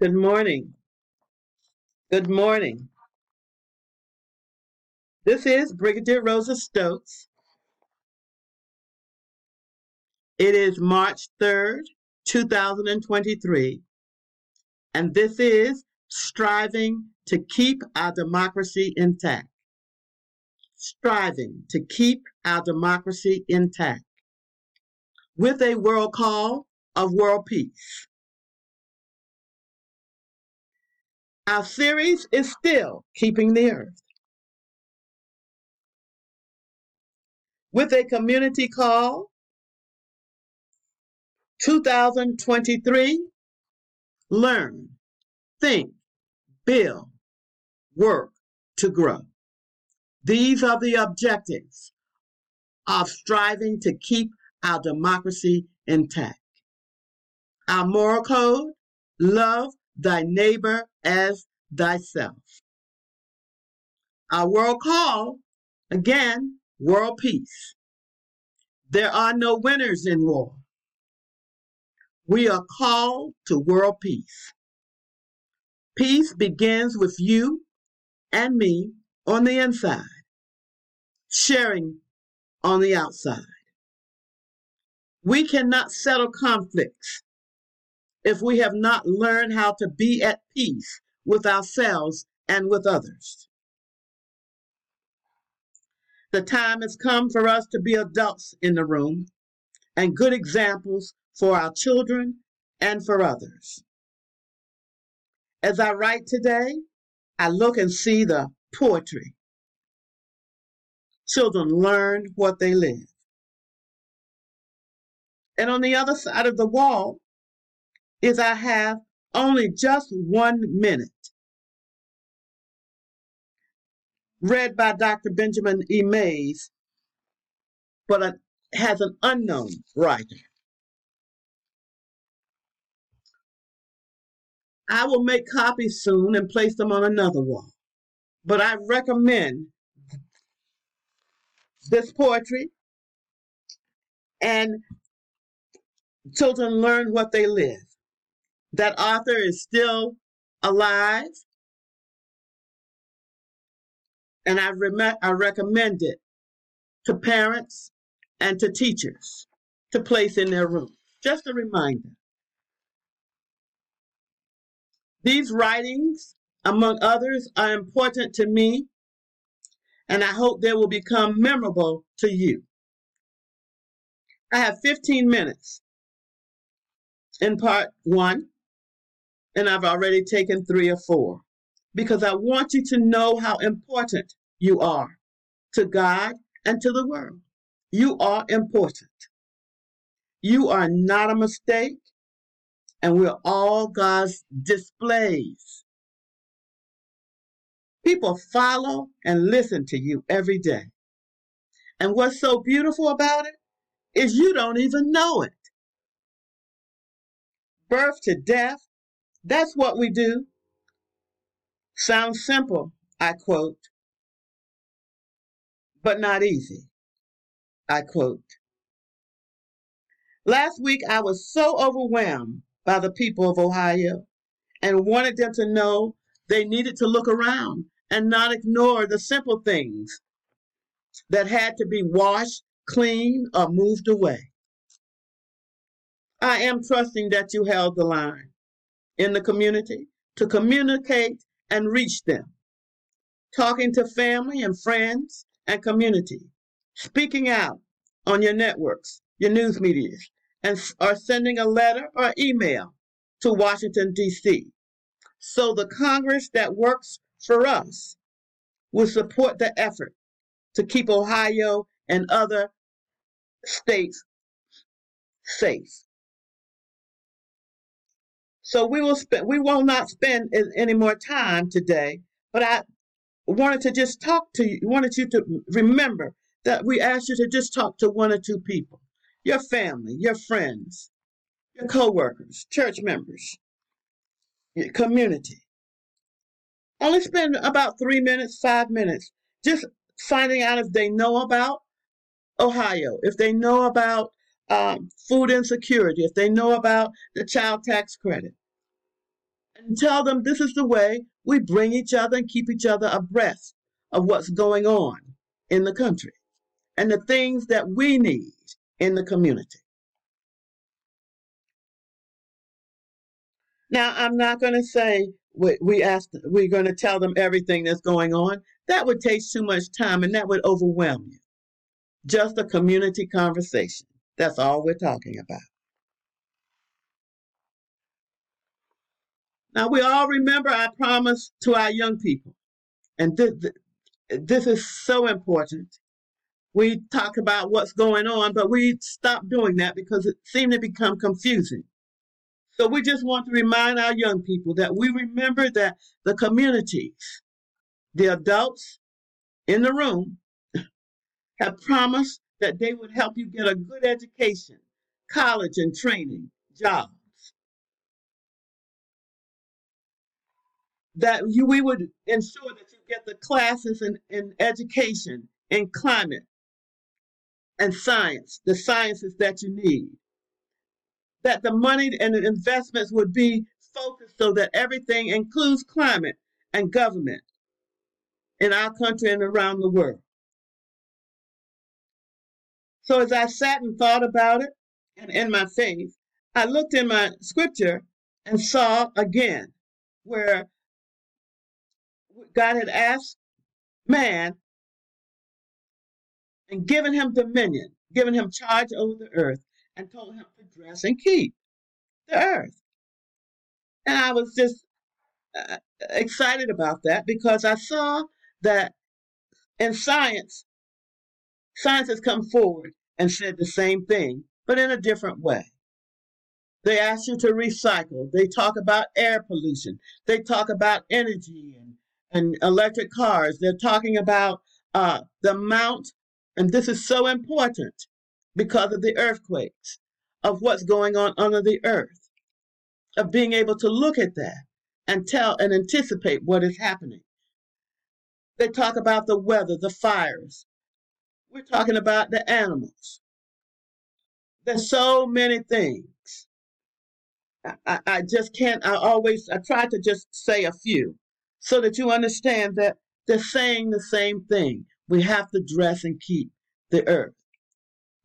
Good morning. Good morning. This is Brigadier Rosa Stokes. It is March 3rd, 2023, and this is Striving to Keep Our Democracy Intact. Striving to Keep Our Democracy Intact. With a world call of world peace. Our series is still Keeping the Earth. With a community call 2023 Learn, Think, Build, Work to Grow. These are the objectives of striving to keep our democracy intact. Our moral code love thy neighbor as thyself. Our world call, again, world peace. There are no winners in war. We are called to world peace. Peace begins with you and me on the inside, sharing on the outside. We cannot settle conflicts if we have not learned how to be at peace with ourselves and with others. The time has come for us to be adults in the room and good examples for our children and for others. As I write today, I look and see the poetry. Children learn what they live. And on the other side of the wall is I have only just one minute. Read by Dr. Benjamin E. Mays, but it has an unknown writer. I will make copies soon and place them on another wall. But I recommend this poetry and children learn what they live. That author is still alive, and I, rem- I recommend it to parents and to teachers to place in their room. Just a reminder. These writings, among others, are important to me, and I hope they will become memorable to you. I have 15 minutes in part one, and I've already taken three or four because I want you to know how important you are to God and to the world. You are important. You are not a mistake and we're all God's displays. People follow and listen to you every day. And what's so beautiful about it is you don't even know it. Birth to death, that's what we do. Sounds simple, I quote, but not easy, I quote. Last week I was so overwhelmed by the people of Ohio and wanted them to know they needed to look around and not ignore the simple things that had to be washed, cleaned, or moved away. I am trusting that you held the line in the community to communicate and reach them, talking to family and friends and community, speaking out on your networks, your news medias, and are sending a letter or email to Washington, D.C. So the Congress that works for us will support the effort to keep Ohio and other states safe. So we will spend we will not spend any more time today, but I wanted to just talk to you, wanted you to remember that we asked you to just talk to one or two people your family, your friends, your coworkers, church members, your community. Only spend about three minutes, five minutes, just finding out if they know about Ohio, if they know about um, food insecurity, if they know about the child tax credit. and tell them this is the way we bring each other and keep each other abreast of what's going on in the country and the things that we need in the community. Now, I'm not going to say we, we we're going to tell them everything that's going on. That would take too much time and that would overwhelm you. Just a community conversation. That's all we're talking about. Now, we all remember our promise to our young people. And th- th- this is so important. We talk about what's going on, but we stop doing that because it seemed to become confusing. So we just want to remind our young people that we remember that the communities, the adults in the room, have promised that they would help you get a good education, college and training, jobs. That you, we would ensure that you get the classes in, in education, in climate, and science, the sciences that you need that the money and the investments would be focused so that everything includes climate and government in our country and around the world. So as I sat and thought about it and in my faith, I looked in my scripture and saw again where God had asked man and given him dominion, given him charge over the earth, and told him to dress and keep the earth. And I was just uh, excited about that because I saw that in science, science has come forward and said the same thing, but in a different way. They ask you to recycle. They talk about air pollution. They talk about energy and, and electric cars. They're talking about uh, the amount, and this is so important, because of the earthquakes, of what's going on under the earth, of being able to look at that and tell and anticipate what is happening. They talk about the weather, the fires. We're talking about the animals. There's so many things. I, I just can't, I always, I try to just say a few so that you understand that they're saying the same thing. We have to dress and keep the earth.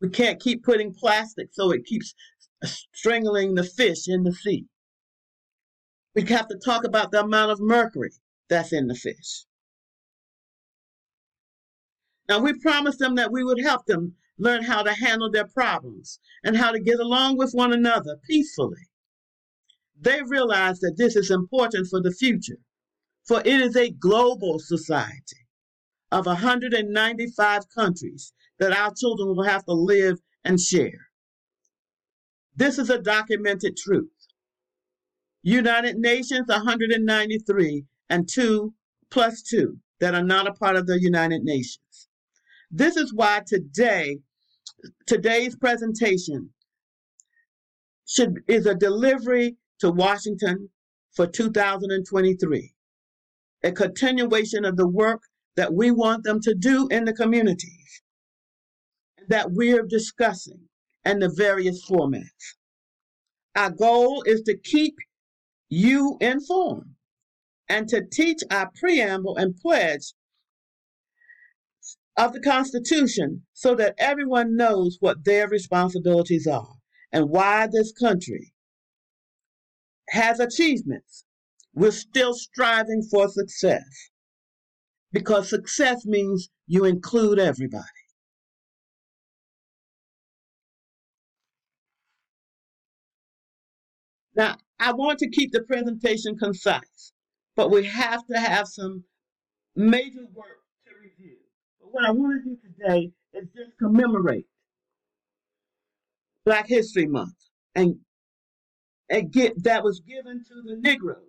We can't keep putting plastic so it keeps strangling the fish in the sea. We have to talk about the amount of mercury that's in the fish. Now, we promised them that we would help them learn how to handle their problems and how to get along with one another peacefully. They realize that this is important for the future, for it is a global society of 195 countries that our children will have to live and share. This is a documented truth. United Nations 193 and 2 plus 2 that are not a part of the United Nations. This is why today today's presentation should is a delivery to Washington for 2023. A continuation of the work that we want them to do in the communities that we're discussing and the various formats. Our goal is to keep you informed and to teach our preamble and pledge of the Constitution so that everyone knows what their responsibilities are and why this country has achievements. We're still striving for success because success means you include everybody. Now, I want to keep the presentation concise, but we have to have some major work what I want to do today is just commemorate Black History Month and, and get that was given to the Negroes.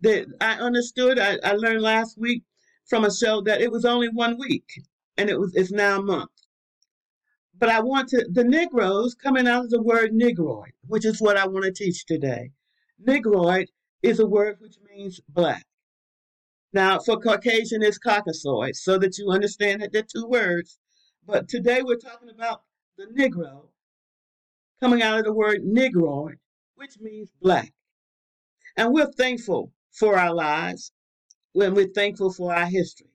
That I understood, I, I learned last week from a show that it was only one week and it was it's now a month but I want to, the Negroes coming out of the word Negroid, which is what I want to teach today. Negroid is a word which means black. Now, for Caucasian, it's Caucasoid, so that you understand that they're two words. But today we're talking about the Negro coming out of the word Negroid, which means black. And we're thankful for our lives when we're thankful for our history.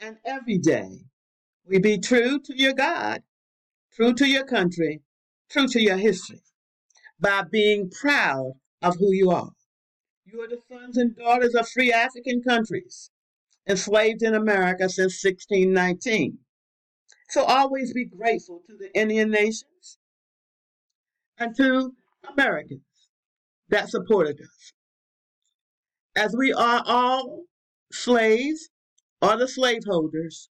And every day we be true to your God, true to your country, true to your history by being proud of who you are. You are the sons and daughters of free African countries enslaved in America since 1619. So always be grateful to the Indian nations and to Americans that supported us. As we are all slaves or the slaveholders,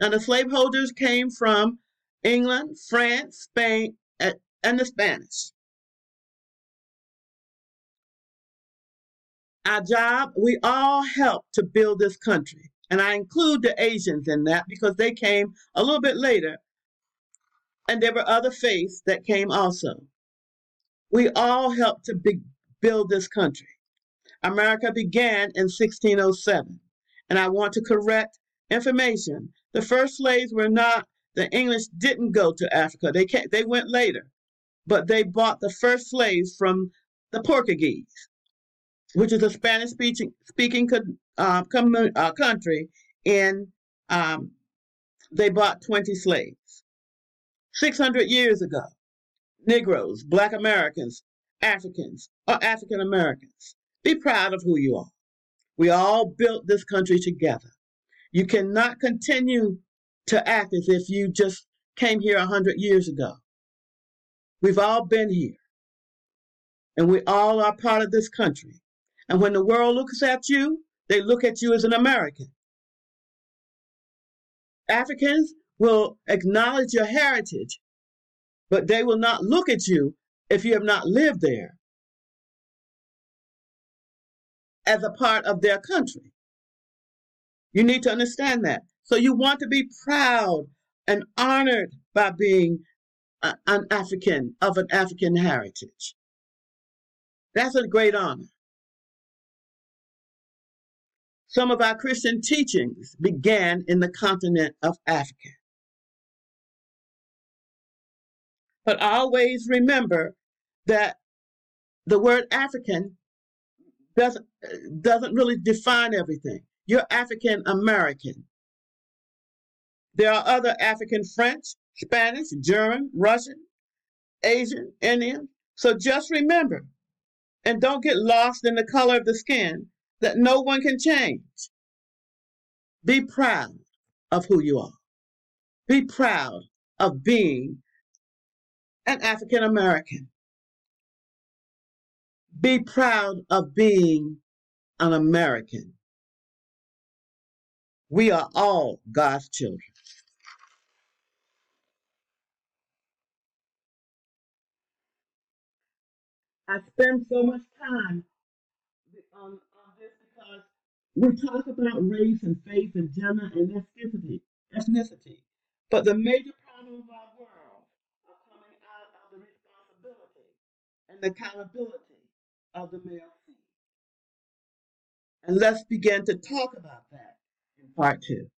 and the slaveholders came from England, France, Spain, and the Spanish. Our job, we all helped to build this country. And I include the Asians in that because they came a little bit later. And there were other faiths that came also. We all helped to be, build this country. America began in 1607. And I want to correct information. The first slaves were not, the English didn't go to Africa. They, came, they went later. But they bought the first slaves from the Portuguese which is a Spanish speaking speaking uh, uh, country, and um, they bought 20 slaves. 600 years ago, Negroes, Black Americans, Africans, or African Americans, be proud of who you are. We all built this country together. You cannot continue to act as if you just came here 100 years ago. We've all been here, and we all are part of this country. And when the world looks at you, they look at you as an American. Africans will acknowledge your heritage, but they will not look at you if you have not lived there as a part of their country. You need to understand that. So you want to be proud and honored by being a, an African of an African heritage. That's a great honor. Some of our Christian teachings began in the continent of Africa. But always remember that the word African doesn't, doesn't really define everything. You're African American. There are other African French, Spanish, German, Russian, Asian, Indian. So just remember and don't get lost in the color of the skin that no one can change. Be proud of who you are. Be proud of being an African American. Be proud of being an American. We are all God's children. I spend so much time on we talk about race and faith and gender and ethnicity, ethnicity, but the major problem of our world are coming out of the responsibility and the accountability of the male seed. And let's begin to talk about that in part two.